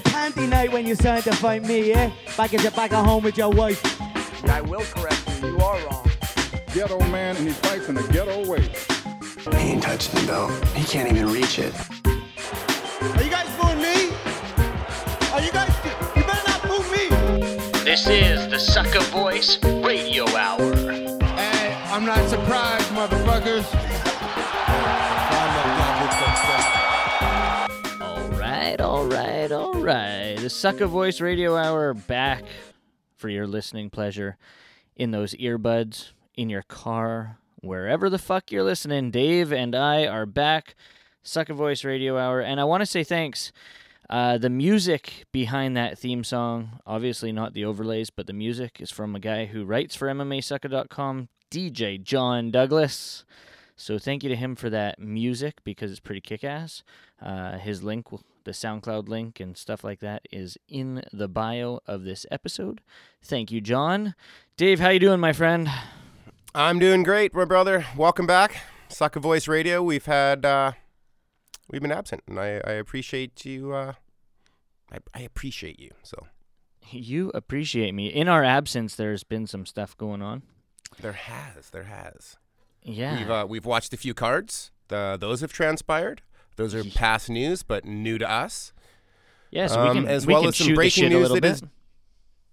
panty night when you're starting to fight me, yeah? Back at your back at home with your wife. I will correct you. You are wrong. Ghetto man and he fights in a ghetto way. He ain't touching the belt. He can't even reach it. Are you guys fooling me? Are you guys? You better not fool me. This is the Sucker Voice Radio Hour. Hey, I'm not surprised, motherfuckers. Right. The Sucker Voice Radio Hour back for your listening pleasure in those earbuds, in your car, wherever the fuck you're listening. Dave and I are back. Sucker Voice Radio Hour. And I want to say thanks. Uh, the music behind that theme song, obviously not the overlays, but the music is from a guy who writes for MMAsucker.com, DJ John Douglas. So thank you to him for that music because it's pretty kick-ass. Uh, his link, will- the SoundCloud link and stuff like that, is in the bio of this episode. Thank you, John. Dave, how you doing, my friend? I'm doing great, my brother. Welcome back, Sucker Voice Radio. We've had uh, we've been absent, and I, I appreciate you. Uh, I, I appreciate you. So You appreciate me. In our absence, there's been some stuff going on. there has, there has. Yeah. We've uh, we've watched a few cards. The, those have transpired. Those are past news, but new to us. yeah, so we um, can, as we well can as some breaking news that bit. is-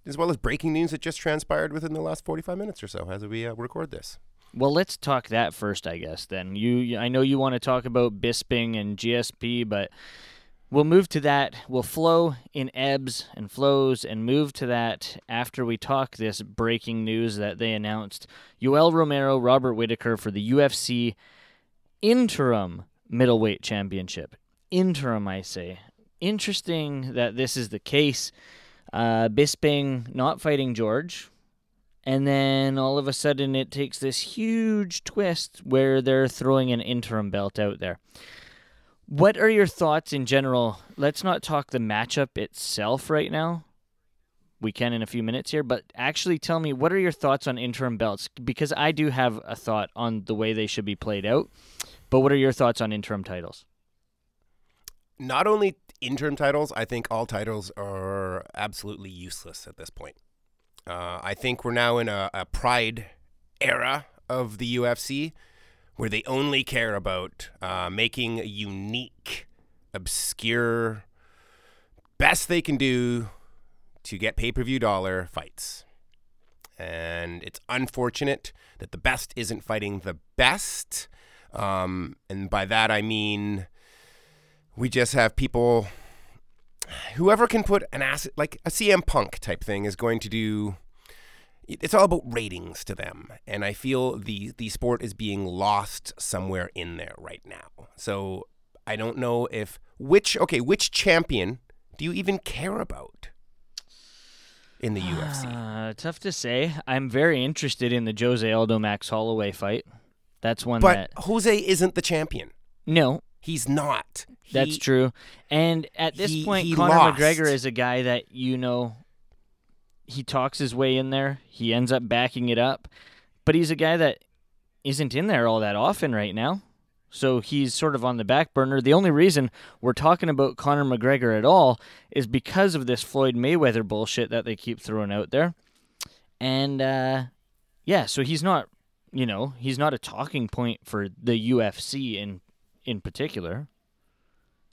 As well as breaking news that just transpired within the last 45 minutes or so as we uh, record this. Well, let's talk that first, I guess. Then you, I know you want to talk about Bisping and GSP, but we'll move to that. We'll flow in ebbs and flows and move to that after we talk this breaking news that they announced: Yoel Romero, Robert Whitaker for the UFC interim middleweight championship. Interim, I say. Interesting that this is the case. Uh, Bisping not fighting George, and then all of a sudden it takes this huge twist where they're throwing an interim belt out there. What are your thoughts in general? Let's not talk the matchup itself right now. We can in a few minutes here, but actually tell me what are your thoughts on interim belts? Because I do have a thought on the way they should be played out. But what are your thoughts on interim titles? Not only interim titles, I think all titles are absolutely useless at this point. Uh, I think we're now in a, a pride era of the UFC where they only care about uh, making unique, obscure, best they can do to get pay per view dollar fights. And it's unfortunate that the best isn't fighting the best. Um, and by that I mean we just have people whoever can put an asset like a CM Punk type thing is going to do it's all about ratings to them and I feel the the sport is being lost somewhere in there right now. So I don't know if which okay, which champion do you even care about in the UFC? Uh, tough to say. I'm very interested in the Jose Aldo Max Holloway fight. That's one But that Jose isn't the champion. no, He's not. That's He- true. And at this he- point, he Conor lost. McGregor is a guy that you know. He talks his way in there. He ends up backing it up, but he's a guy that isn't in there all that often right now. So he's sort of on the back burner. The only reason we're talking about Conor McGregor at all is because of this Floyd Mayweather bullshit that they keep throwing out there. And uh, yeah, so he's not, you know, he's not a talking point for the UFC in in particular.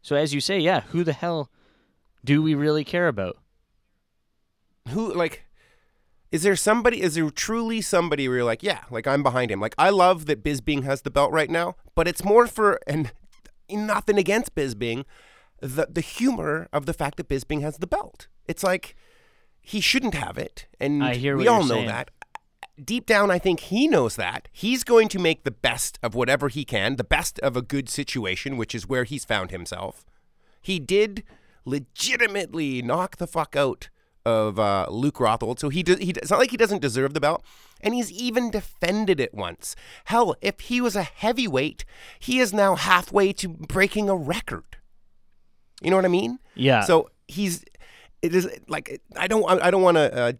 So as you say, yeah, who the hell do we really care about? who like is there somebody is there truly somebody where you're like yeah like i'm behind him like i love that bisbing has the belt right now but it's more for and nothing against bisbing the the humor of the fact that bisbing has the belt it's like he shouldn't have it and we all know saying. that deep down i think he knows that he's going to make the best of whatever he can the best of a good situation which is where he's found himself he did legitimately knock the fuck out of uh, Luke Rockhold. So he, do, he it's not like he doesn't deserve the belt, and he's even defended it once. Hell, if he was a heavyweight, he is now halfway to breaking a record. You know what I mean? Yeah. So he's it is like I don't I don't want to uh,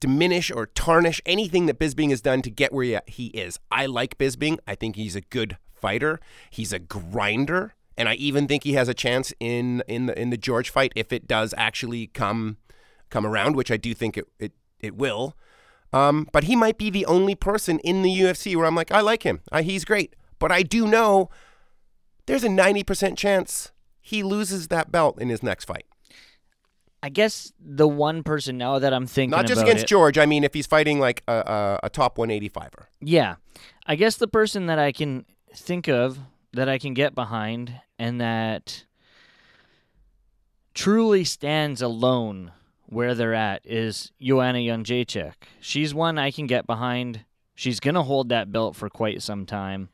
diminish or tarnish anything that Bisbing has done to get where he, is. I like Bisbing. I think he's a good fighter. He's a grinder. and I even think he has a chance in in the in the George fight if it does actually come come around, which I do think it it, it will. Um, but he might be the only person in the UFC where I'm like, I like him. Uh, he's great. But I do know there's a 90% chance he loses that belt in his next fight. I guess the one person now that I'm thinking Not just against it- George. I mean, if he's fighting like a, a, a top 185er. Yeah. I guess the person that I can think of that I can get behind and that truly stands alone where they're at is Joanna Jędrzejczyk. She's one I can get behind. She's going to hold that belt for quite some time.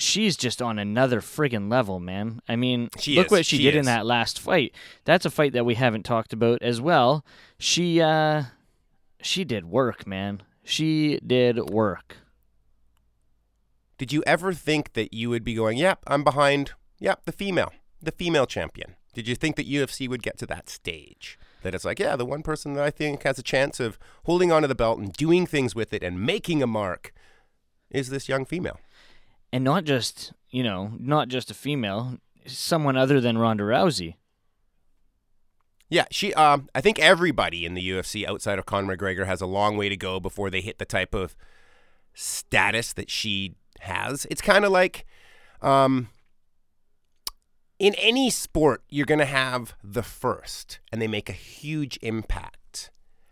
She's just on another friggin' level, man. I mean, She look is. what she, She did in that last fight. That's a fight that we haven't talked about as well. She uh she did work, man. She did work. Did you ever think that you would be going, yep, I'm behind, yep, the female, the female champion? Did you think that UFC would get to that stage? That it's like, yeah, the one person that I think has a chance of holding onto the belt and doing things with it and making a mark is this young female. And not just you know not just a female someone other than ronda rousey Yeah, she. Um, I think everybody in the UFC outside of Conor McGregor has a long way to go before they hit the type of status that she has. It's kind of like, um, in any sport, you're gonna have the first, and they make a huge impact.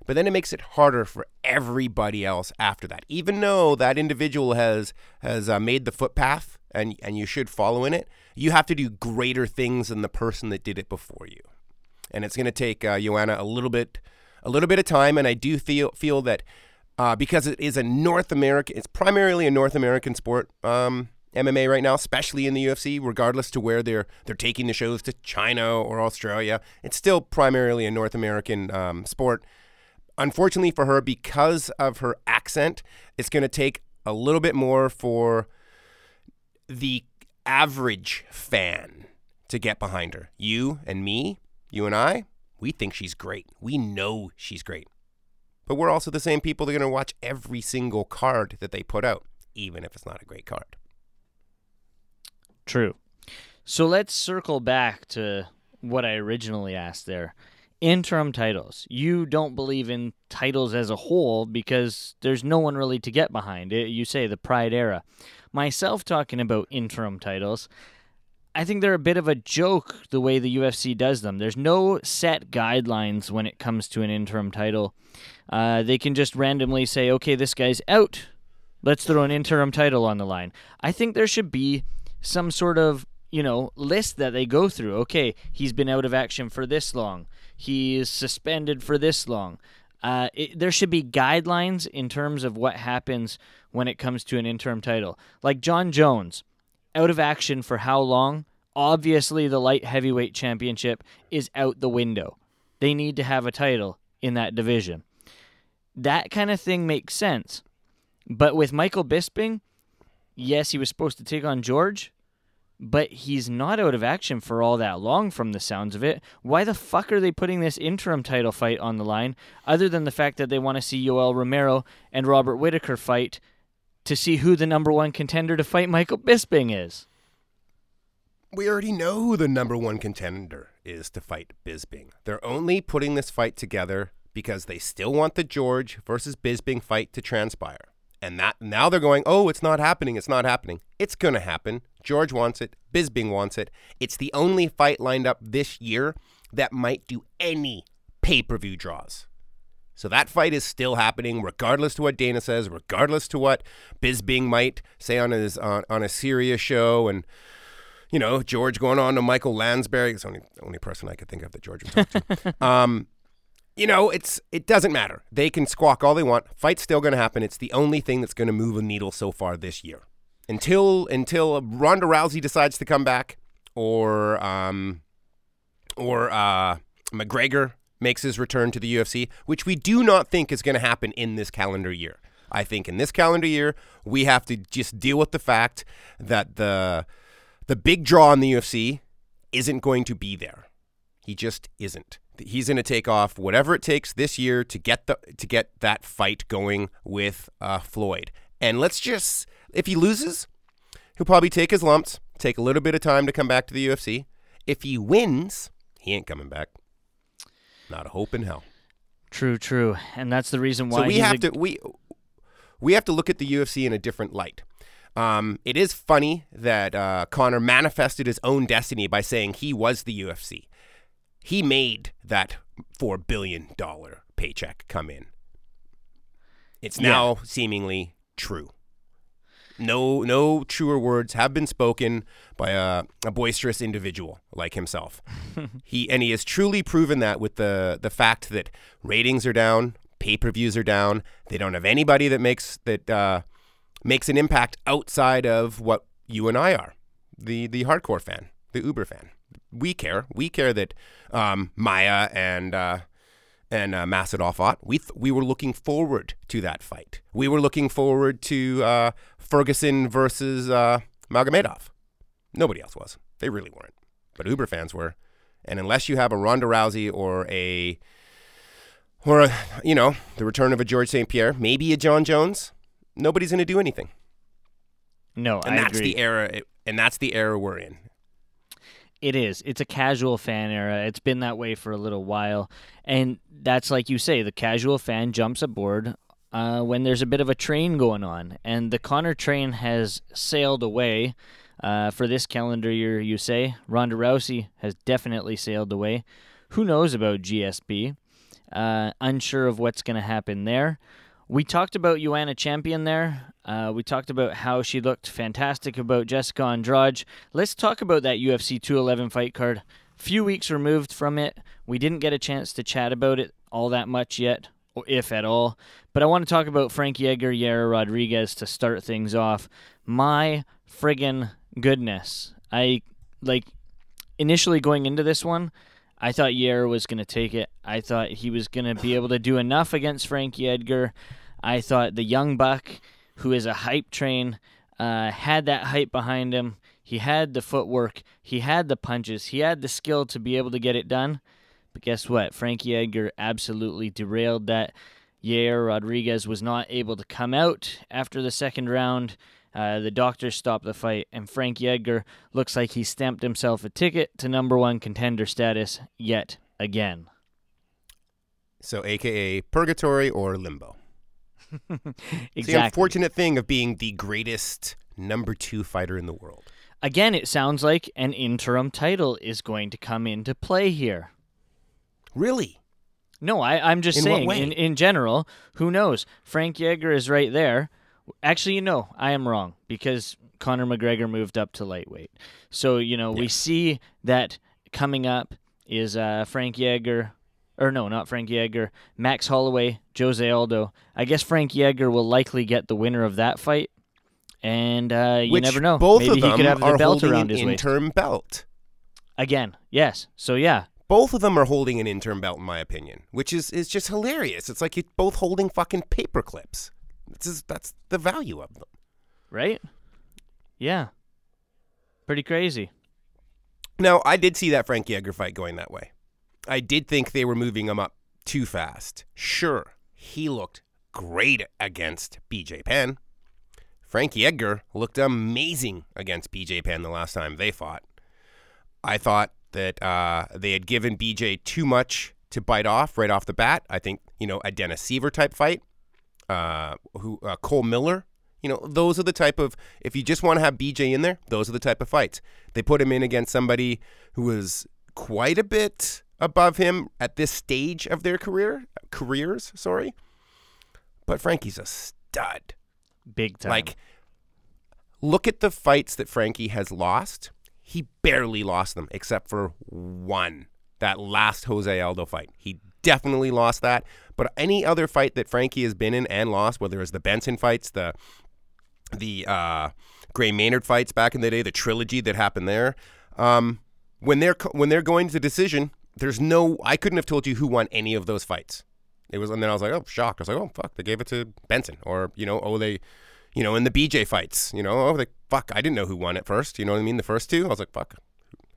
But then it makes it harder for everybody else after that. Even though that individual has has uh, made the footpath, and and you should follow in it, you have to do greater things than the person that did it before you and it's going to take uh, Joanna a little bit, a little bit of time. And I do feel feel that uh, because it is a North American, it's primarily a North American sport, um, MMA right now, especially in the UFC. Regardless to where they're they're taking the shows to China or Australia, it's still primarily a North American um, sport. Unfortunately for her, because of her accent, it's going to take a little bit more for the average fan to get behind her. You and me, you and I, we think she's great. We know she's great. But we're also the same people that are going to watch every single card that they put out, even if it's not a great card. true so let's circle back to what i originally asked there interim titles you don't believe in titles as a whole because there's no one really to get behind it you say the pride era myself talking about interim titles I think they're a bit of a joke the way the UFC does them. There's no set guidelines when it comes to an interim title. Uh, they can just randomly say, okay, this guy's out. Let's throw an interim title on the line. I think there should be some sort of, you know, list that they go through. Okay, he's been out of action for this long. He is suspended for this long. Uh, it, there should be guidelines in terms of what happens when it comes to an interim title. Like John Jones, out of action for how long? Obviously, the light heavyweight championship is out the window. They need to have a title in that division. That kind of thing makes sense. But with Michael Bisping, yes, he was supposed to take on George, but he's not out of action for all that long from the sounds of it. Why the fuck are they putting this interim title fight on the line other than the fact that they want to see Yoel Romero and Robert Whitaker fight to see who the number one contender to fight Michael Bisping is? We already know who the number one contender is to fight Bisping. They're only putting this fight together because they still want the George versus Bisping fight to transpire. And that now they're going, oh, it's not happening. It's not happening. It's going to happen. George wants it. Bisbing wants it. It's the only fight lined up this year that might do any pay per view draws. So that fight is still happening, regardless to what Dana says, regardless to what Bisbing might say on his on, on a Sirius show, and you know George going on to Michael Landsberg. It's the only only person I could think of that George would talk to. um, you know, it's it doesn't matter. They can squawk all they want. Fight's still going to happen. It's the only thing that's going to move a needle so far this year. Until until Ronda Rousey decides to come back, or um, or uh, McGregor makes his return to the UFC, which we do not think is going to happen in this calendar year. I think in this calendar year, we have to just deal with the fact that the the big draw in the UFC isn't going to be there. He just isn't. He's going to take off whatever it takes this year to get the to get that fight going with uh, Floyd. And let's just if he loses, he'll probably take his lumps, take a little bit of time to come back to the UFC. If he wins, he ain't coming back. Not a hope in hell. True, true, and that's the reason why So we have a- to we we have to look at the UFC in a different light. Um, it is funny that uh, Conor manifested his own destiny by saying he was the UFC. He made that four billion dollar paycheck come in. It's Yeah. now seemingly true. No, no truer words have been spoken by a, a boisterous individual like himself. he and he has truly proven that with the the fact that ratings are down, pay per views are down. They don't have anybody that makes that uh, makes an impact outside of what you and I are, the the hardcore fan, the Uber fan. We care. We care that um, Maia and uh, and uh, fought. We th- we were looking forward to that fight. We were looking forward to uh, Ferguson versus uh, Magomedov. Nobody else was. They really weren't. But Uber fans were. And unless you have a Ronda Rousey or a or a, you know the return of a George St Pierre, maybe a John Jones, nobody's going to do anything. no, And I that's agree. the era. And that's the era we're in. It is. It's a casual fan era. It's been that way for a little while. And that's like you say, the casual fan jumps aboard uh, when there's a bit of a train going on. And the Conor train has sailed away uh, for this calendar year, you say. Ronda Rousey has definitely sailed away. Who knows about GSP? Uh, unsure of what's going to happen there. We talked about Joanna Champion there. Uh, we talked about how she looked fantastic about Jessica Andrade. Let's talk about that UFC 211 fight card. Few weeks removed from it. We didn't get a chance to chat about it all that much yet, or if at all. But I want to talk about Frankie Edgar, Yair Rodriguez to start things off. My friggin' goodness. I, like, initially going into this one, I thought Yair was going to take it. I thought he was going to be able to do enough against Frankie Edgar. I thought the young buck, who is a hype train, uh, had that hype behind him. He had the footwork. He had the punches. He had the skill to be able to get it done. But guess what? Frankie Edgar absolutely derailed that. Yair Rodriguez was not able to come out after the second round. Uh, the doctors stopped the fight, and Frankie Edgar looks like he stamped himself a ticket to number one contender status yet again. So, AKA purgatory or limbo. It's the unfortunate thing of being the greatest number two fighter in the world. Again, it sounds like an interim title is going to come into play here. Really? No, I, I'm just In saying, in, in general, who knows? Frankie Edgar is right there. Actually, you know, I am wrong because Conor McGregor moved up to lightweight. So, you know, we see that coming up is uh, Frankie Edgar, or no, not Frankie Edgar, Max Holloway, Jose Aldo. I guess Frankie Edgar will likely get the winner of that fight. And uh, you Which never know. Both Maybe of he them could have the are belt holding around an his waist. interim belt. Again, yes. So, yeah, Both of them are holding an interim belt, in my opinion, which is, is just hilarious. It's like you're both holding fucking paper clips. This is, that's the value of them. right? Yeah. Pretty crazy. Now, I did see that Frankie Edgar fight going that way. I did think they were moving him up too fast. Sure, he looked great against BJ Penn. Frankie Edgar looked amazing against BJ Penn the last time they fought. I thought that uh, they had given BJ too much to bite off right off the bat. I think, you know, a Dennis Siver type fight, uh, who uh, Cole Miller, you know, those are the type of, if you just want to have BJ in there, those are the type of fights. They put him in against somebody who was quite a bit above him at this stage of their career, careers, sorry. But Frankie's a stud. Big time. Like, look at the fights that Frankie has lost. He barely lost them, except for one. That last Jose Aldo fight. He definitely lost that. But any other fight that Frankie has been in and lost, whether it's the Benson fights, the the uh, Gray Maynard fights back in the day, the trilogy that happened there, um, when they're when they're going to decision, there's no. I couldn't have told you who won any of those fights. It was, and then I was like, oh, shocked. I was like, oh, fuck, they gave it to Benson, or you know, oh, they, you know, in the BJ fights, you know, oh, they, fuck, I didn't know who won at first. You know what I mean? The first two, I was like, fuck,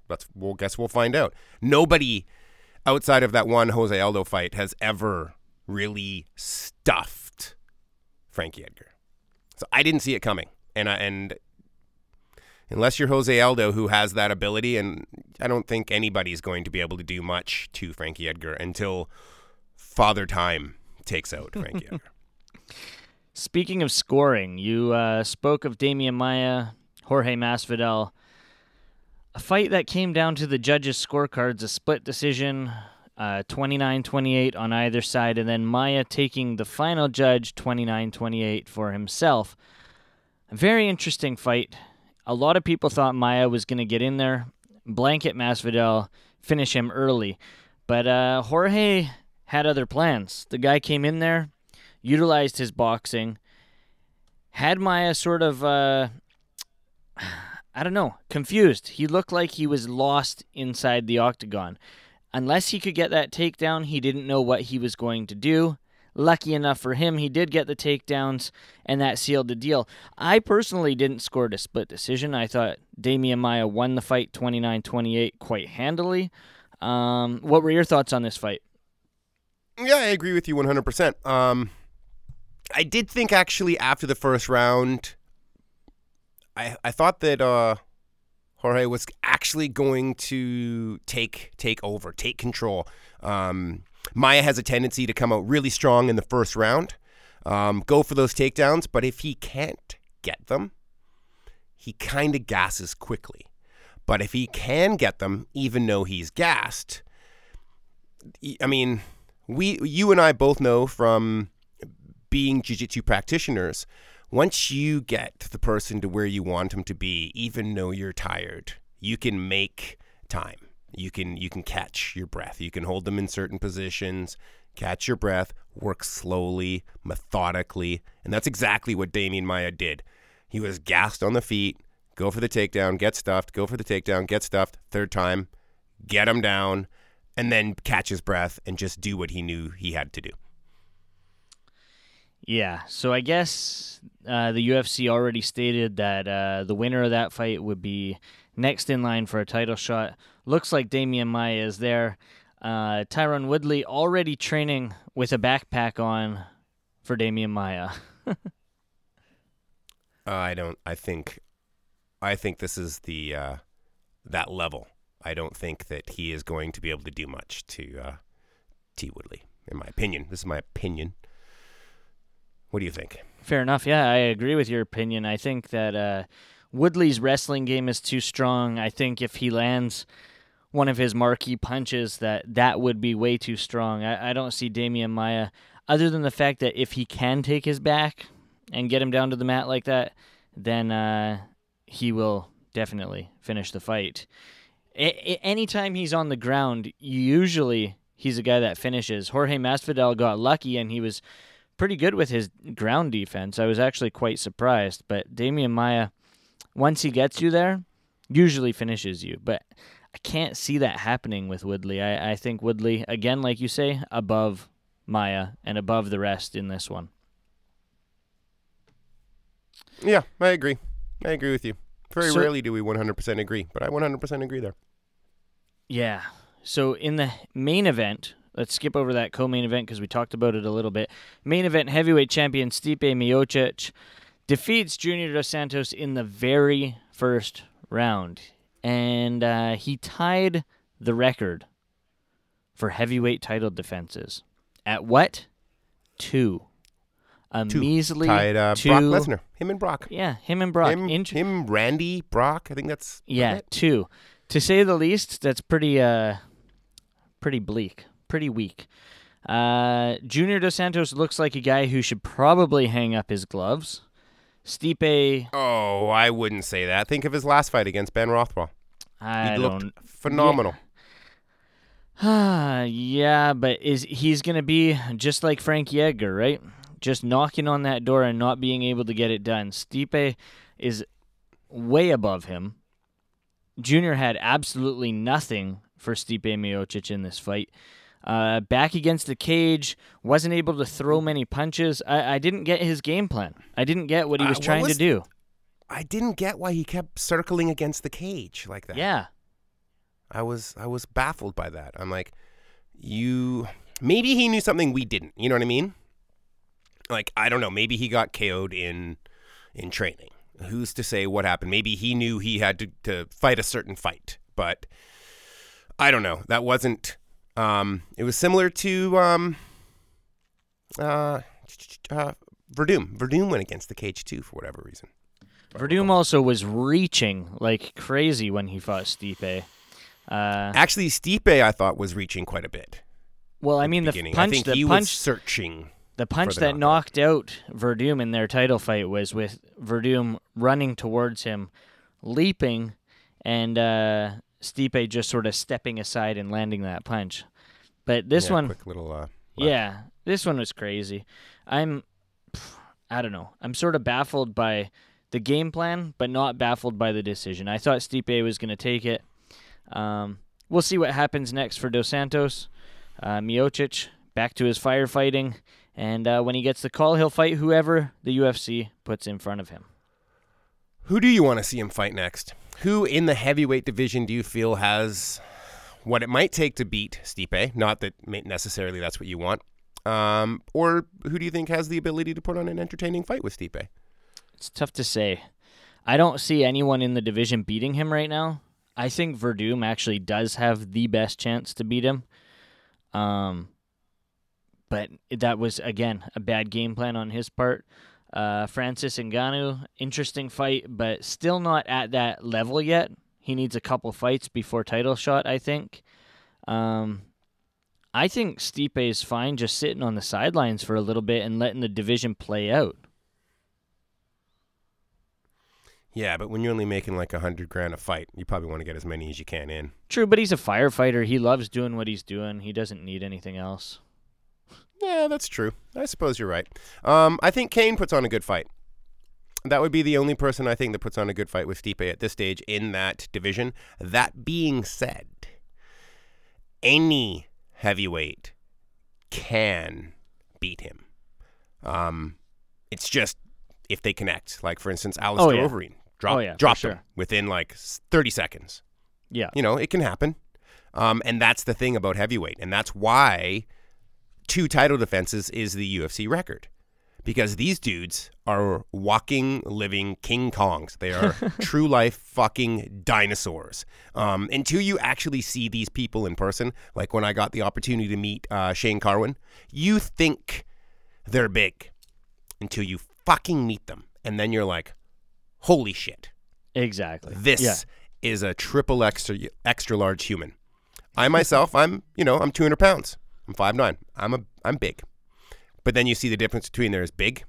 let's, well, guess we'll find out. Nobody outside of that one Jose Aldo fight has ever really stuffed Frankie Edgar. So I didn't see it coming, and I and unless you're Jose Aldo, who has that ability, and I don't think anybody's going to be able to do much to Frankie Edgar until Father Time takes out Frankie Edgar. Speaking of scoring, you uh, spoke of Demian Maia, Jorge Masvidal. A fight that came down to the judges' scorecards, a split decision, 29 uh, 28 on either side, and then Maia taking the final judge 29 28 for himself. A very interesting fight. A lot of people thought Maia was going to get in there, blanket Masvidal, finish him early. But uh, Jorge had other plans. The guy came in there, utilized his boxing, had Maia sort of, uh, I don't know, confused. He looked like he was lost inside the octagon. Unless he could get that takedown, he didn't know what he was going to do. Lucky enough for him, he did get the takedowns, and that sealed the deal. I personally didn't score a split decision. I thought Demian Maia won the fight 29 28 quite handily. Um, what were your thoughts on this fight? Yeah, I agree with you 100%. Um, I did think actually after the first round, I I thought that uh, Jorge was actually going to take take over, take control. Um, Maia has a tendency to come out really strong in the first round, um, go for those takedowns, but if he can't get them, he kind of gasses quickly. But if he can get them, even though he's gassed, I mean, we, you and I both know from being jiu-jitsu practitioners, once you get the person to where you want them to be, even though you're tired, you can make time. You can you can catch your breath. You can hold them in certain positions, catch your breath, work slowly, methodically, and that's exactly what Demian Maia did. He was gassed on the feet, go for the takedown, get stuffed, go for the takedown, get stuffed, third time, get him down, and then catch his breath and just do what he knew he had to do. Yeah, so I guess uh, the UFC already stated that uh, the winner of that fight would be next in line for a title shot. Looks like Demian Maia is there. Uh, Tyron Woodley already training with a backpack on for Demian Maia. I don't. I think. I think this is the uh, that level. I don't think that he is going to be able to do much to uh, T Woodley, in my opinion. This is my opinion. What do you think? Fair enough. Yeah, I agree with your opinion. I think that uh, Woodley's wrestling game is too strong. I think if he lands one of his marquee punches, that that would be way too strong. I, I don't see Demian Maia, other than the fact that if he can take his back and get him down to the mat like that, then uh, he will definitely finish the fight. A- anytime he's on the ground, usually he's a guy that finishes. Jorge Masvidal got lucky and he was pretty good with his ground defense. I was actually quite surprised. But Demian Maia, once he gets you there, usually finishes you. But I can't see that happening with Woodley. I, I think Woodley, again, like you say, above Maia and above the rest in this one. Yeah, I agree. I agree with you. Very So- rarely do we 100% agree, but I 100% agree there. Yeah. So in the main event, let's skip over that co-main event because we talked about it a little bit. Main event heavyweight champion Stipe Miocic defeats Junior Dos Santos in the very first round, and uh, he tied the record for heavyweight title defenses at what? Two. A Two. measly Tied uh, two. Brock Lesnar. Him and Brock. Yeah, him and Brock. Him, Int- him, Randy, Brock. I think that's yeah, two. To say the least, that's pretty uh pretty bleak, pretty weak. Uh Junior Dos Santos looks like a guy who should probably hang up his gloves. Stipe, Oh, I wouldn't say that. Think of his last fight against Ben Rothwell. I He looked don't phenomenal. Ah, yeah, but is he's gonna be just like Frankie Edgar, right? Just knocking on that door and not being able to get it done. Stipe is way above him. Junior had absolutely nothing for Stipe Miocic in this fight. Uh, back against the cage, wasn't able to throw many punches. I, I didn't get his game plan. I didn't get what he Uh, was what trying was- to do. I didn't get why he kept circling against the cage like that. Yeah. I was I was baffled by that. I'm like, you maybe he knew something we didn't. You know what I mean? Like I don't know. Maybe he got KO'd in in training. who's to say what happened? Maybe he knew he had to, to fight a certain fight, but I don't know. That wasn't. Um, it was similar to um, uh, uh, Werdum. Werdum went against the cage too for whatever reason. Werdum also was reaching like crazy when he fought Stipe. Uh, Actually, Stipe I thought was reaching quite a bit. well, I mean the beginning. punch, the he was punch, searching. the punch the that knockout. knocked out Werdum in their title fight was with Werdum running towards him, leaping, and uh, Stipe just sort of stepping aside and landing that punch. But this Yeah, one, quick little, uh, yeah, this one was crazy. I'm, I don't know. I'm sort of baffled by the game plan, but not baffled by the decision. I thought Stipe was going to take it. Um, we'll see what happens next for Dos Santos. Uh, Miocic back to his firefighting, and uh, when he gets the call, he'll fight whoever the UFC puts in front of him. Who do you want to see him fight next? Who in the heavyweight division do you feel has what it might take to beat Stipe? Not that necessarily that's what you want. Um, or who do you think has the ability to put on an entertaining fight with Stipe? It's tough to say. I don't see anyone in the division beating him right now. I think Werdum actually does have the best chance to beat him. Um, but that was again a bad game plan on his part. Uh, Francis Ngannou, interesting fight, but still not at that level yet. He needs a couple fights before title shot, I think. Um, I think Stipe is fine just sitting on the sidelines for a little bit and letting the division play out. Yeah, but when you're only making like a hundred grand a fight, you probably want to get as many as you can in. True, but he's a firefighter. He loves doing what he's doing. He doesn't need anything else. Yeah, that's true. I suppose you're right. Um, I think Cain puts on a good fight. That would be the only person I think that puts on a good fight with Stipe at this stage in that division. That being said, any heavyweight can beat him. Um, it's just if they connect. Like for instance, Alistair yeah. Overeem, drop, Oh, yeah, dropped him sure. within like 30 seconds. Yeah. You know, it can happen. Um, and that's the thing about heavyweight. And that's why two title defenses is the UFC record. Because these dudes are walking, living King Kongs. They are true life fucking dinosaurs. Um, until you actually see these people in person, like when I got the opportunity to meet uh, Shane Carwin, you think they're big until you fucking meet them. And then you're like, holy shit. Exactly. This Yeah. is a triple extra extra large human. I myself, I'm you know I'm 200 pounds. I'm 5'9". I'm a I'm big. But then you see the difference between there's big,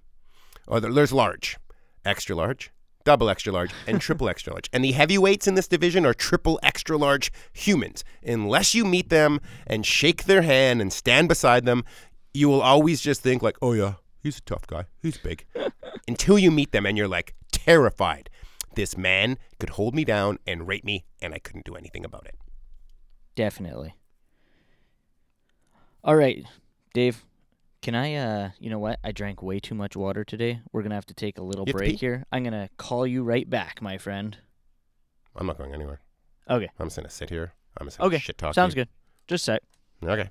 or there's large, extra large, double extra large, and triple extra large. And the heavyweights in this division are triple extra large humans. Unless you meet them and shake their hand and stand beside them, you will always just think like, oh yeah, he's a tough guy. He's big. Until you meet them and you're like terrified. This man could hold me down and rape me, and I couldn't do anything about it. Definitely. All right, Dave. Can I uh you know what? I drank way too much water today. We're going to have to take a little You have to break pee? here. I'm going to call you right back, my friend. I'm not going anywhere. Okay. I'm just gonna sit here. I'm just gonna Okay. shit talk. Sounds good. Just a sec. Okay.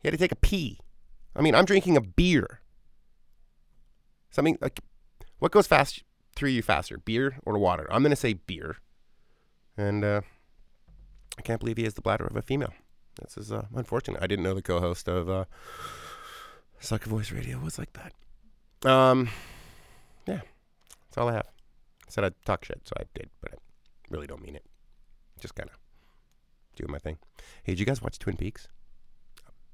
He had to take a pee. I mean, I'm drinking a beer. Something like, what goes fast through you faster, beer or water? I'm gonna say beer. And uh, I can't believe he has the bladder of a female. This is uh, unfortunate. I didn't know the co-host of uh, Sucker Voice Radio was like that. Um, yeah, that's all I have. I said I'd talk shit, so I did, but I really don't mean it. Just kind of doing my thing. Hey, did you guys watch Twin Peaks?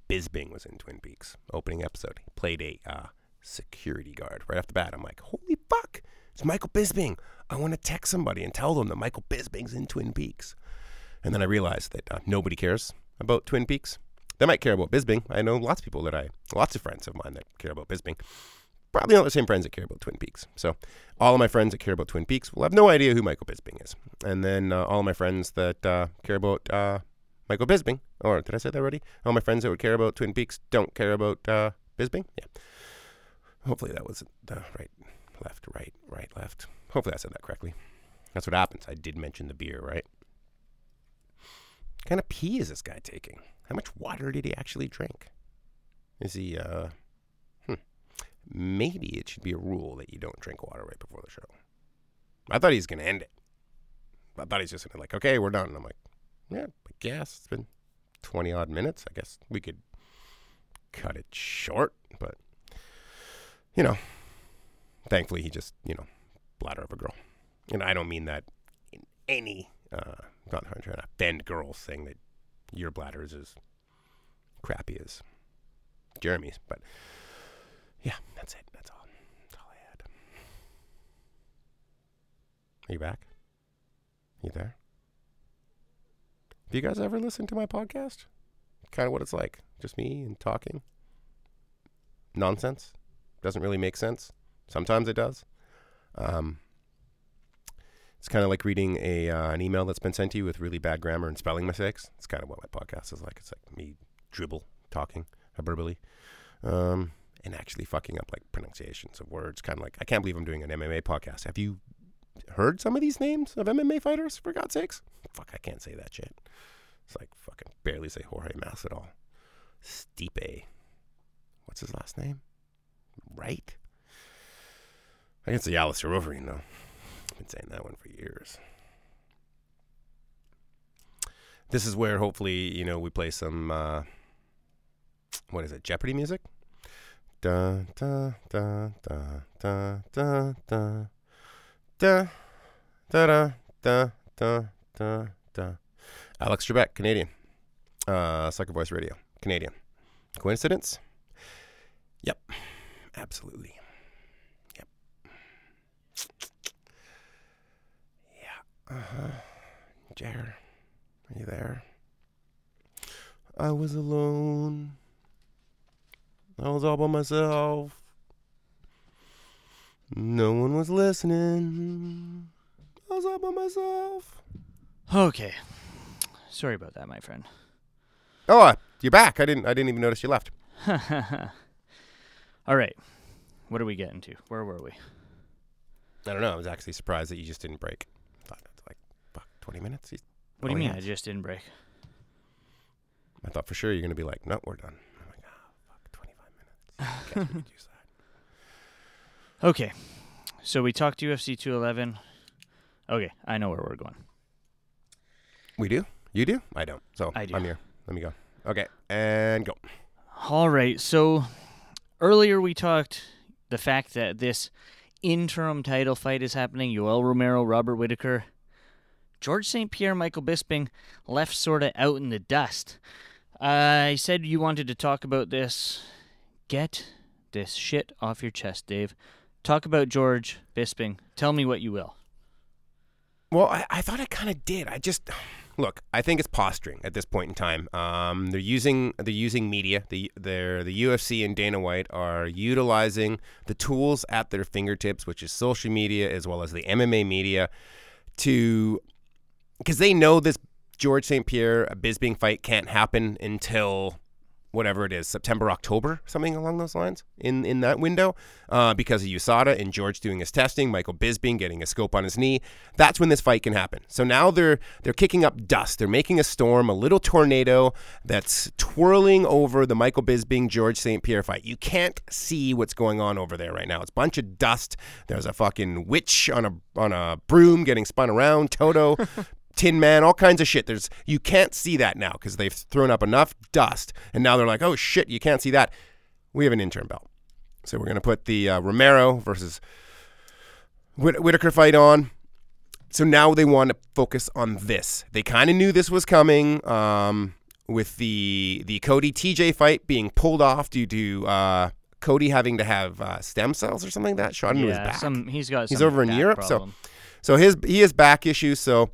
Bisbing was in Twin Peaks opening episode. He played a uh, security guard right off the bat. I'm like, holy fuck, it's Michael Bisbing. I want to text somebody and tell them that Michael Bisbing's in Twin Peaks. And then I realized that uh, nobody cares about Twin Peaks. They might care about Bisbing. I know lots of people that I, lots of friends of mine that care about Bisbing. Probably not the same friends that care about Twin Peaks. So all of my friends that care about Twin Peaks will have no idea who Michael Bisbing is. And then uh, all of my friends that uh, care about uh, Michael Bisbing, or did I say that already? All my friends that would care about Twin Peaks don't care about uh, Bisbing. Yeah. Hopefully that was the right, left, right, right, left. Hopefully I said that correctly. That's what happens. I did mention the beer, right? What kind of pee is this guy taking? How much water did he actually drink? Is he, uh, hmm. Maybe it should be a rule that you don't drink water right before the show. I thought he was going to end it. I thought he's just going to, like, okay, we're done. And I'm like, yeah, I guess it's been 20 odd minutes. I guess we could cut it short, but, you know, thankfully he just, you know, bladder of a girl. And I don't mean that in any, uh, not trying to bend girls saying that your bladder is as crappy as Jeremy's, but yeah, that's it. That's all. That's all I had. Are you back? You there? Have you guys ever listened to my podcast? Kind of what it's like. Just me and talking. Nonsense. Doesn't really make sense. Sometimes it does. Um, it's kind of like reading a uh, an email that's been sent to you with really bad grammar and spelling mistakes. It's kind of what my podcast is like. It's like me dribble talking hyperbole, um, and actually fucking up like pronunciations of words. Kind of like I can't believe I'm doing an MMA podcast. Have you heard some of these names of MMA fighters? For God's sakes, fuck, I can't say that shit. It's like fucking barely say Jorge Mas at all. Stipe. What's his last name? Right. I can say Alistair Overeem though. I've been saying that one for years. This is where hopefully you know we play some uh, what is it Jeopardy music. Da da da da da da da da da da da da da. Alex Trebek, Canadian. Uh, Sucker Voice Radio, Canadian. Coincidence? Yep, absolutely. Yeah. Uh huh. Jer, are you there? I was alone. I was all by myself. No one was listening. I was all by myself. Okay. Sorry about that, my friend. Oh, uh, you're back. I didn't. I didn't even notice you left. All right. What are we getting to? Where were we? I don't know. I was actually surprised that you just didn't break. thought it's like, fuck, 20 minutes. What do you Oh, mean? I just didn't break. I thought for sure you're gonna be like, no, we're done. I'm like, ah, fuck, 25 minutes. Guess we use that. Okay. So we talked UFC 211. Okay, I know where we're going. We do. You do. I don't. So I do. I'm here. Let me go. Okay, and go. All right. So earlier we talked the fact that this interim title fight is happening. Yoel Romero, Robert Whitaker, George St. Pierre, Michael Bisping left sort of out in the dust. I said you wanted to talk about this. Get this shit off your chest, Dave. Talk about George Bisping. Tell me what you will. Well, I, I thought I kind of did. I just look. I think it's posturing at this point in time. Um, they're using they're using media. The the UFC and Dana White are utilizing the tools at their fingertips, which is social media as well as the MMA media, to because they know this George St. Pierre Bisbing fight can't happen until whatever it is, September, October, something along those lines in, in that window, uh, because of USADA and George doing his testing, Michael Bisbing getting a scope on his knee. That's when this fight can happen. So now they're they're kicking up dust. They're making a storm, a little tornado that's twirling over the Michael Bisbing George St. Pierre fight. You can't see what's going on over there right now. It's a bunch of dust. There's a fucking witch on a on a broom getting spun around. Toto. Tin Man, all kinds of shit. There's you can't see that now because they've thrown up enough dust, and now they're like, oh shit, you can't see that. We have an interim belt, so we're gonna put the uh, Romero versus Whit- Whitaker fight on. So now they want to focus on this. They kind of knew this was coming um, with the the Cody TJ fight being pulled off due to uh, Cody having to have uh, stem cells or something like that shot into his yeah, back. some he's got. He's over in Europe, so- So his he has back issues. So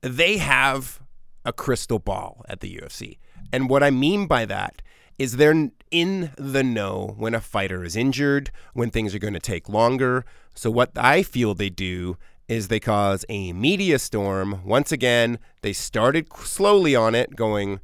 they have a crystal ball at the UFC, and what I mean by that is they're in the know when a fighter is injured, when things are going to take longer. So what I feel they do is they cause a media storm. Once again, they started slowly on it, going.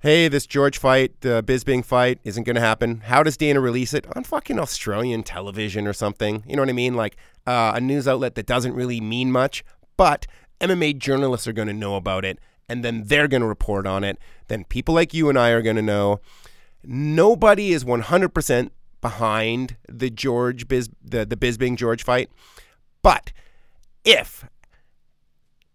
Hey, this George fight, the Bisbing fight, isn't going to happen. How does Dana release it on fucking Australian television or something? You know what I mean? Like uh, a news outlet that doesn't really mean much, but MMA journalists are going to know about it, and then they're going to report on it. Then people like you and I are going to know. Nobody is 100% behind the George Biz, the, the Bisbing George fight. But if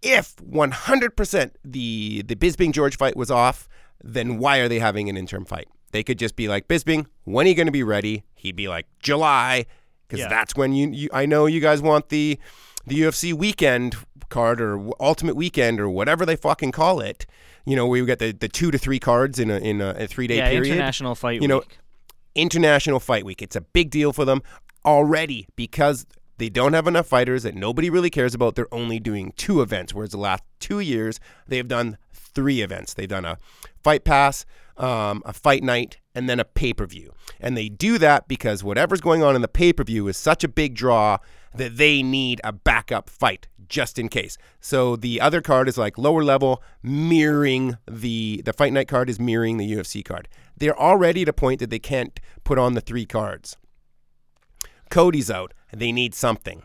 if 100% the the Bisbing George fight was off, then why are they having an interim fight? They could just be like, Bisbing, when are you going to be ready? He'd be like, July, because Yeah. that's when you, you. I know you guys want the the UFC weekend card or Ultimate Weekend or whatever they fucking call it. You know, we get the, the two to three cards in a in a, a three day yeah, period. international fight You know. International Fight Week. It's a big deal for them already because they don't have enough fighters that nobody really cares about. They're only doing two events, whereas the last two years they've done three events. They've done a fight pass, um, a fight night, and then a pay per view. And they do that because whatever's going on in the pay per view is such a big draw that they need a backup fight just in case. So the other card is like lower level, mirroring the the fight night card is mirroring the UFC card. They're already at a point that they can't put on the three cards. Cody's out, they need something.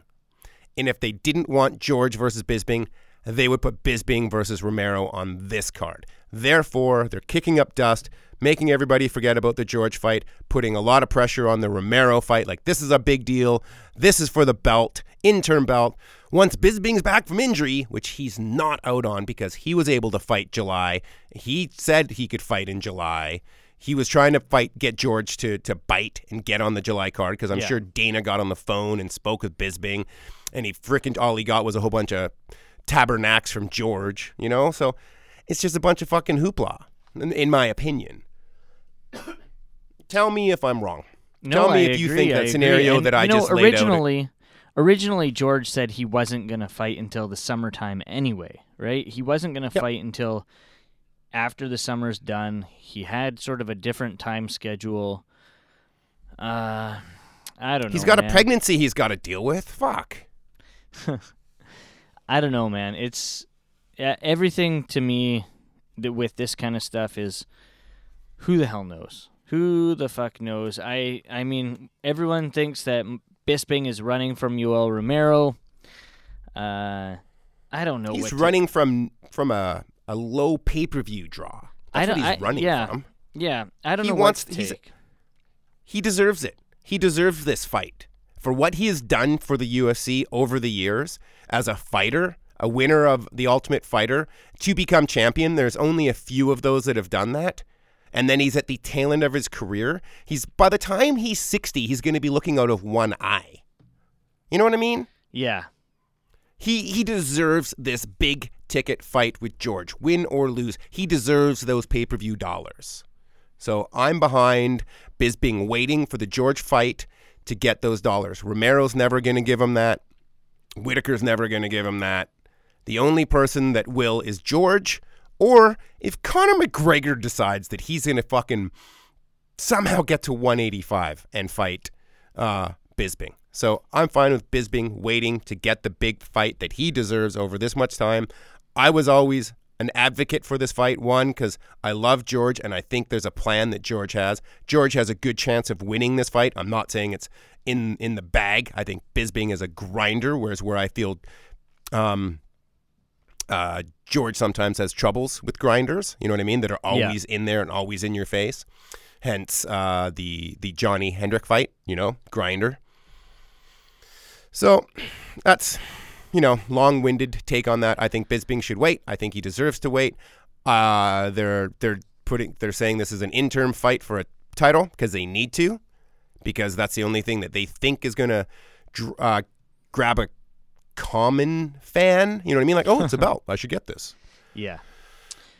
And if they didn't want George versus Bisping, they would put Bisping versus Romero on this card. Therefore, they're kicking up dust, making everybody forget about the George fight, putting a lot of pressure on the Romero fight. Like, this is a big deal. This is for the belt, interim belt. Once Bisping's back from injury, which he's not out on because he was able to fight July, he said he could fight in July. He was trying to fight, get George to to bite and get on the July card because I'm Yeah. sure Dana got on the phone and spoke with Bisping, and he freaking all he got was a whole bunch of tabernacles from George, you know. So it's just a bunch of fucking hoopla, in, in my opinion. Tell me if I'm wrong. No, Tell me I if you think I that agree. scenario And, that I you know, just laid out. originally, originally George said he wasn't gonna fight until the summertime anyway, right? He wasn't gonna Yep. fight until after the summer's done. He had sort of a different time schedule. Uh, I don't know. He's got man. a pregnancy he's got to deal with. Fuck. I don't know, man. It's everything to me that with this kind of stuff is who the hell knows? Who the fuck knows? I I mean, everyone thinks that Bisping is running from Yoel Romero. Uh, I don't know. He's what to- running from from a, a low pay per view draw. I That's don't. what he's I- running yeah, from. yeah. I don't He know wants- what to he's-. He deserves it. He deserves this fight for what he has done for the UFC over the years as a fighter, a winner of the Ultimate Fighter to become champion. There's only a few of those that have done that. And then he's at the tail end of his career. He's by the time he's 60, he's going to be looking out of one eye. You know what I mean? Yeah, He he deserves this big ticket fight with George, win or lose. He deserves those pay per view dollars. So I'm behind Bisping waiting for the George fight to get those dollars. Romero's never going to give him that. Whitaker's never going to give him that. The only person that will is George, or if Conor McGregor decides that he's going to fucking somehow get to 185 and fight uh, Bisping. So I'm fine with Bisping waiting to get the big fight that he deserves over this much time. I was always an advocate for this fight, one, because I love George and I think there's a plan that George has. George has a good chance of winning this fight. I'm not saying it's in in the bag. I think Bisping is a grinder, whereas where I feel um, uh, George sometimes has troubles with grinders. You know what I mean? That are Yeah. always in there and always in your face. Hence uh, the the Johnny Hendrick fight. You know, grinder. So that's you know long-winded take on that. I think Bisping should wait. I think he deserves to wait. Uh, they're they're putting they're saying this is an interim fight for a title because they need to because that's the only thing that they think is gonna dr- uh, grab a common fan. You know what I mean? Like, oh, it's a belt. I should get this. yeah.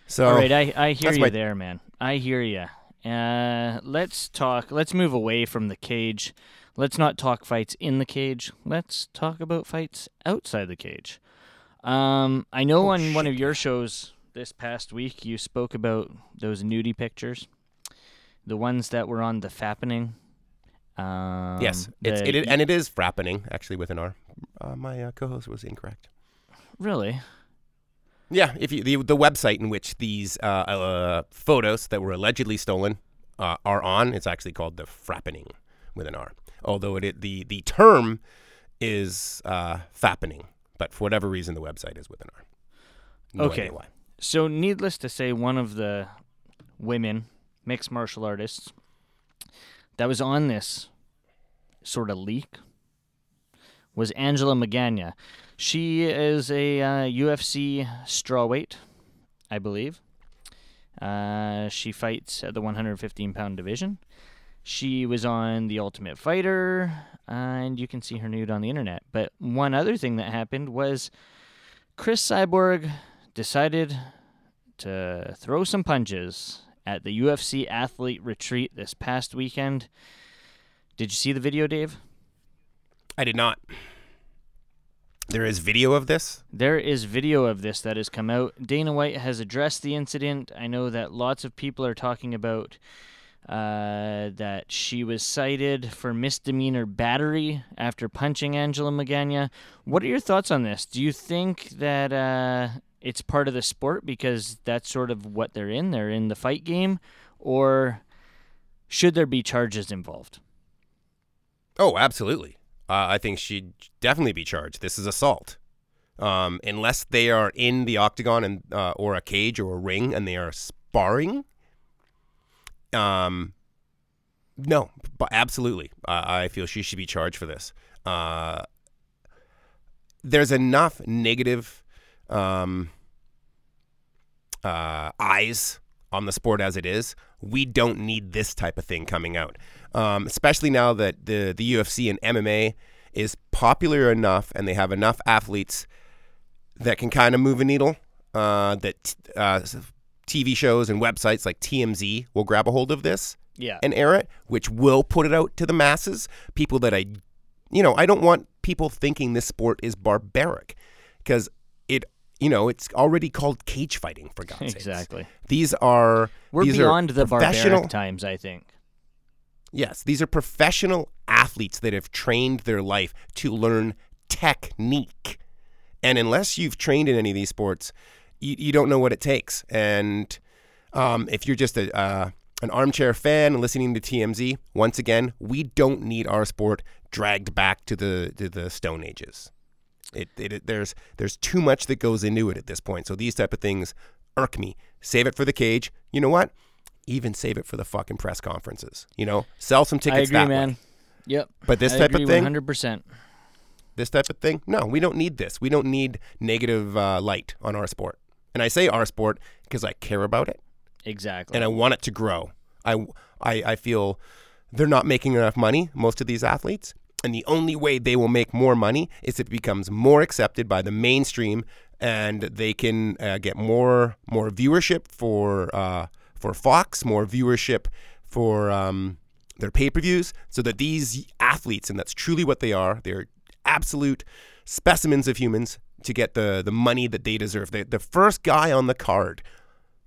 So All right, I, I hear you my- there, man. I hear you. Uh, let's talk. Let's move away from the cage. Let's not talk fights in the cage. Let's talk about fights outside the cage. Um, I know Oh, on one of your shows this past week you spoke about those nudie pictures, the ones that were on the fappening. Um, yes, it's it, and it is frappening actually with an R. Uh, my uh, co-host was incorrect. really. Yeah, if you the the website in which these uh, uh, photos that were allegedly stolen uh, are on, it's actually called the frappening with an R. Although it, the the term is uh, fappening, but for whatever reason the website is with an R. No Okay. So, needless to say, one of the women mixed martial artists that was on this sort of leak was Angela Magana. She is a uh, UFC strawweight, I believe. Uh, she fights at the 115 pound division. She was on The Ultimate Fighter, and you can see her nude on the internet. But one other thing that happened was Cris Cyborg decided to throw some punches at the UFC athlete retreat this past weekend. Did you see the video, Dave? I did not. There is video of this. There is video of this that has come out. Dana White has addressed the incident. I know that lots of people are talking about uh, that she was cited for misdemeanor battery after punching Angela Magana. What are your thoughts on this? Do you think that uh, it's part of the sport because that's sort of what they're in? They're in the fight game, or should there be charges involved? Oh, absolutely. Uh, I think she'd definitely be charged. This is assault. Um, unless they are in the octagon and uh, or a cage or a ring and they are sparring. Um, no, but absolutely, I feel she should be charged for this. Uh, there's enough negative um, uh, eyes on the sport as it is. We don't need this type of thing coming out, um, especially now that the the UFC and MMA is popular enough and they have enough athletes that can kind of move a needle. Uh, that uh, TV shows and websites like TMZ will grab a hold of this Yeah. and air it, which will put it out to the masses. People that I, you know, I don't want people thinking this sport is barbaric because you know, it's already called cage fighting for God's sakes. Exactly. These are We're these are beyond the professional. barbaric times, I think. Yes, these are professional athletes that have trained their life to learn technique. And unless you've trained in any of these sports, you, you don't know what it takes. And um, if you're just a uh, an armchair fan listening to TMZ, once again, we don't need our sport dragged back to the to the Stone Ages. It, it, it there's there's too much that goes into it at this point. So these type of things irk me. Save it for the cage. You know what? Even save it for the fucking press conferences. You know, sell some tickets. I agree, man. way. Yep. But this I type agree of thing, 100%. this type of thing, no, we don't need this. We don't need negative uh, light on our sport. And I say our sport because I care about it Exactly. and I want it to grow. I, I, I feel they're not making enough money, most of these athletes. And the only way they will make more money is if it becomes more accepted by the mainstream and they can uh, get more more viewership for uh, for Fox, more viewership for um, their pay per views, so that these athletes, and that's truly what they are, they're absolute specimens of humans to get the, the money that they deserve. The, the first guy on the card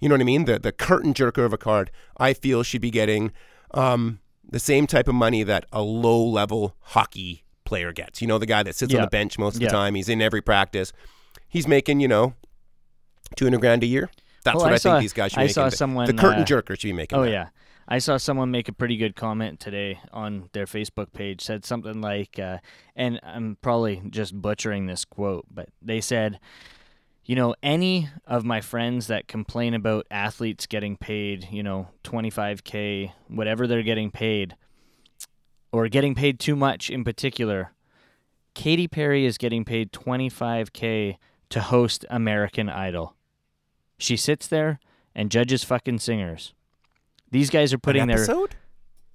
you know what I mean? The the curtain jerker of a card, I feel should be getting um, the same type of money that a low level hockey player gets. You know, the guy that sits on the bench most of Yeah. the time. He's in every practice. He's making you know two hundred grand a year. That's Well, what I I, saw- think these guys should I be saw someone, the curtain uh, jerker should be making. Oh that. yeah, I saw someone make a pretty good comment today on their Facebook page. Said something like, uh, and I'm probably just butchering this quote, but they said, you know, any of my friends that complain about athletes getting paid, you know, 25k, whatever they're getting paid, or getting paid too much in particular. Katy Perry is getting paid 25k to host American Idol. She sits there and judges fucking singers. These guys are putting their episode?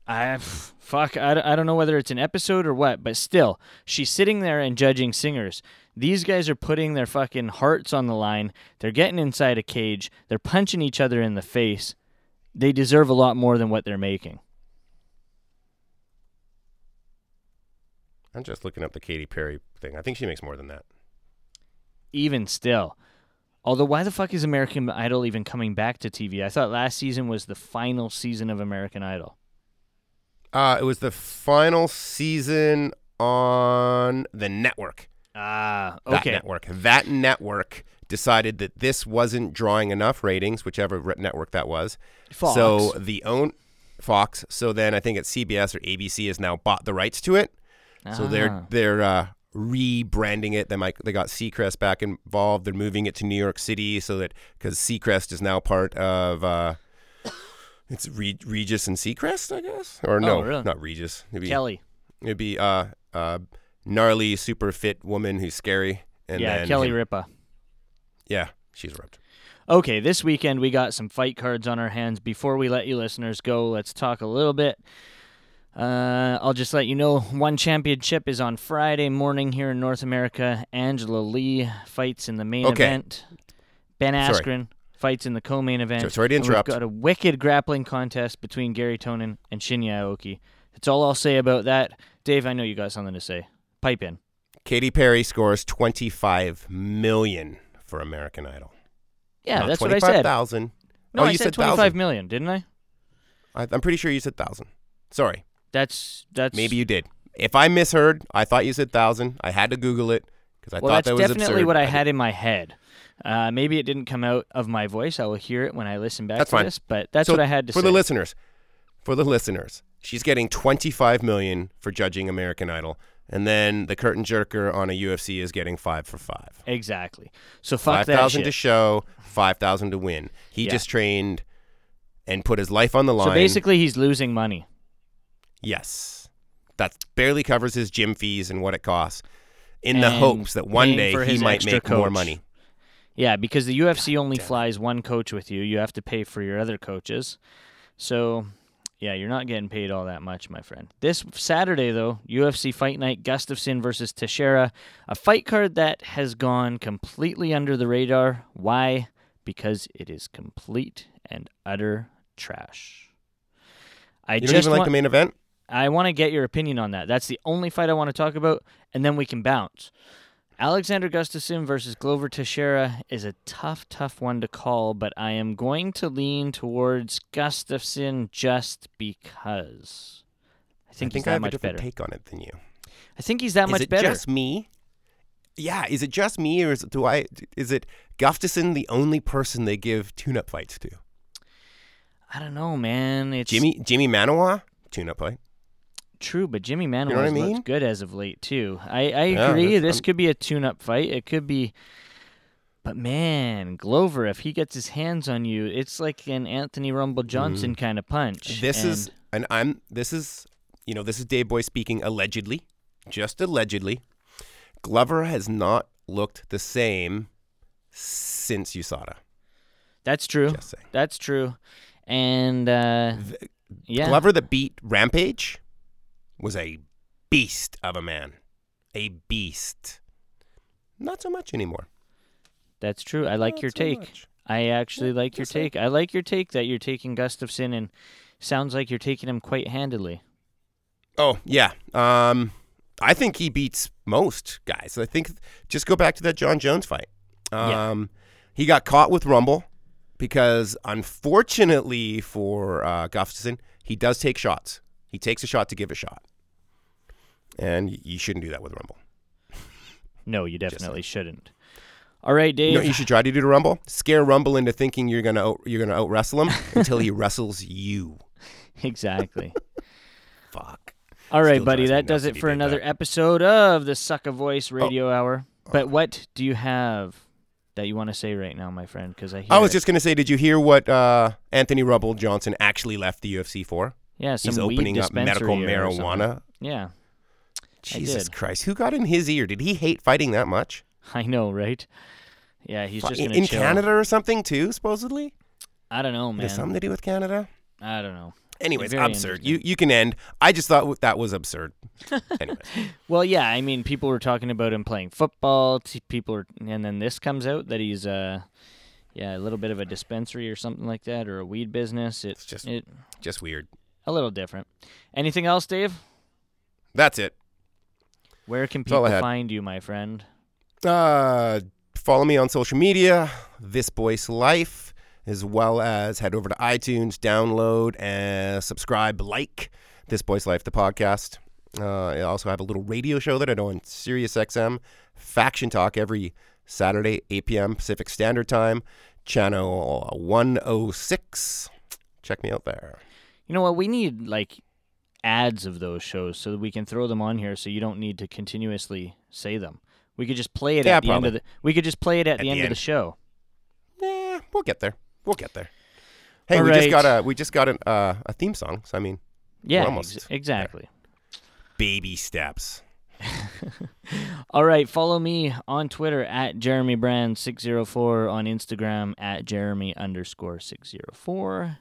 I fuck. I, I don't know whether it's an episode or what, but still, she's sitting there and judging singers. These guys are putting their fucking hearts on the line. They're getting inside a cage. They're punching each other in the face. They deserve a lot more than what they're making. I'm just looking up the Katy Perry thing. I think she makes more than that. Even still. Although, why the fuck is American Idol even coming back to TV? I thought last season was the final season of American Idol. Uh, it was the final season on the network. Ah, that okay. network. That network decided that this wasn't drawing enough ratings, whichever network that was. Fox. So the own Fox. So then I think it's CBS or ABC has now bought the rights to it. So Ah. they're they're uh, rebranding it. They might they got Seacrest back involved. They're moving it to New York City so that because Seacrest is now part of uh, it's Re- Regis and Seacrest, I guess, or no, Oh, really? not Regis. It'd be, Kelly. It'd be uh, uh, gnarly, super fit woman who's scary. And yeah, then Kelly Ripa. Yeah, she's ripped. Okay, this weekend we got some fight cards on our hands. Before we let you listeners go, let's talk a little bit. Uh, I'll just let you know one championship is on Friday morning here in North America. Angela Lee fights in the main Okay. event. Ben Sorry. Askren fights in the co-main event. So- sorry to interrupt. We've got a wicked grappling contest between Garry Tonon and Shinya Aoki. That's all I'll say about that. Dave, I know you got something to say. Pipe in. Katy Perry scores 25 million for American Idol. Yeah, Not that's what I said. 25,000. No, oh, I you said said 25 thousand. million, didn't I? I, I'm pretty sure you said thousand. Sorry, That's that's maybe you did. If I misheard, I thought you said thousand. I had to Google it because I well, thought that was definitely absurd. what I did- had in my head. Uh, maybe it didn't come out of my voice. I will hear it when I listen back That's to fine. this, but that's So what I had to for say. the listeners. For the listeners, she's getting 25 million for judging American Idol, and then the curtain jerker on a UFC is getting five for five. exactly. So fuck Five that thousand to show, five thousand to win. He Yeah. just trained and put his life on the line. so basically, he's losing money. Yes. That barely covers his gym fees and what it costs in the hopes that one day he might make more money. Yeah, because the UFC only flies one coach with you. You have to pay for your other coaches. So, yeah, you're not getting paid all that much, my friend. This Saturday, though, UFC Fight Night, Gustafsson versus Teixeira, a fight card that has gone completely under the radar. Why? Because it is complete and utter trash. I You just don't even like the main event? I want to get your opinion on that. That's the only fight I want to talk about, and then we can bounce. Alexander Gustafsson versus Glover Teixeira is a tough, tough one to call, but I am going to lean towards Gustafsson just because. I think, I think he's I that have a much different better. take on it than you. I think he's that is much it better. just me? Yeah, is it just me or is it, do I is it Gustafsson the only person they give tune-up fights to? I don't know, man. It's Jimmy Jimi Manuwa tune-up fight. True, but Jimi Manuwa what I looks good as of late too. I, I Yeah, agree. this I'm- could be a tune-up fight. It could be, but man, Glover, if he gets his hands on you, it's like an Anthony Rumble Johnson kind of punch. Mm. This is And and I'm this is you know this is Dave Boy speaking allegedly, just allegedly. Glover has not looked the same since USADA. that's true. That's true. And uh, yeah, Glover that beat Rampage was a beast of a man, a beast. Not so much anymore. that's true. I like Not your so take. much. I actually like your take. I like your take that you're taking Gustafsson and sounds like you're taking him quite handily. Oh yeah. Um, I think he beats most guys. I think just go back to that Jon Jones fight. Yeah. Um, he got caught with Rumble because unfortunately for uh, Gustafsson, he does take shots. He takes a shot to give a shot, and you shouldn't do that with Rumble. No, you definitely shouldn't. All right, Dave. You know you should try to do the Rumble? Scare Rumble into thinking you're gonna out, you're gonna out wrestle him until he wrestles you. exactly. Fuck. All right, Still buddy. That does it for another that. episode of the Sucka Voice Radio Hour. But what do you have that you want to say right now, my friend? Because I hear I was it. just gonna say, did you hear what uh, Anthony Rumble Johnson actually left the UFC for? yeah, some He's weed opening up medical dispensary or something. marijuana. Yeah, Jesus. Christ, who got in his ear? Did he hate fighting that much? I know, right? Yeah, he's just in gonna in chill. Canada or something too, supposedly. I don't know, It man. has something to do with Canada. I don't know. Anyways, absurd. You you can end. I just thought that was absurd. Anyways, Well, yeah, I mean, people were talking about him playing football. People are, and then this comes out that he's, uh, yeah, a little bit of a dispensary or something like that, or a weed business. It's just- it just weird. a little different. Anything else, Dave? That's it. Where can people find you, my friend? Uh, follow me on social media, This Boy's Life, as well as head over to iTunes, download and subscribe, like This Boy's Life, the podcast. Uh, I also have a little radio show that I do on Sirius XM, Faction Talk, every Saturday, 8 p.m. Pacific Standard Time, channel 106. Check me out there. You know what? We need like ads of those shows so that we can throw them on here so you don't need to continuously say them. We could just play it Yeah, at the end of the we could just play it at, the, the end, of the show. Yeah, we'll get there. We'll get there. Hey, All we just got a we just got an, uh, a theme song. So I mean, Yeah, almost ex- there. exactly. baby steps. All right, follow me on Twitter at Jeremy Brand six zero four on Instagram at Jeremy underscore six zero four.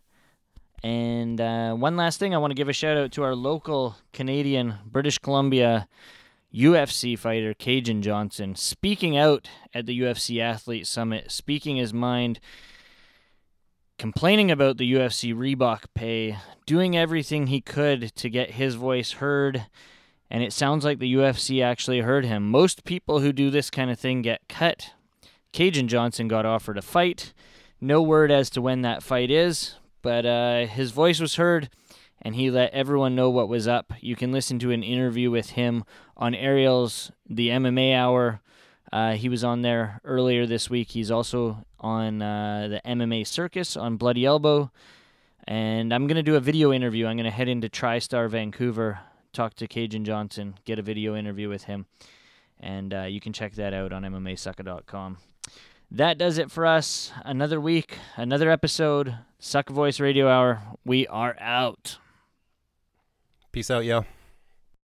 And uh, one last thing, I want to give a shout out to our local Canadian British Columbia UFC fighter Kajan Johnson, speaking out at the UFC Athlete Summit, speaking his mind, complaining about the UFC Reebok pay, doing everything he could to get his voice heard and it sounds like the UFC actually heard him. Most people who do this kind of thing get cut. Kajan Johnson got offered a fight. No word as to when that fight is, but uh, his voice was heard, and he let everyone know what was up. You can listen to an interview with him on Ariel's The MMA Hour. Uh, he was on there earlier this week. He's also on uh, the MMA Circus on Bloody Elbow. And I'm going to do a video interview. I'm going to head into TriStar Vancouver, talk to Kajan Johnson, get a video interview with him. And uh, you can check that out on MMAsucker.com. That does it for us. Another week, another episode. Suck Voice Radio Hour. We are out. Peace out, yo.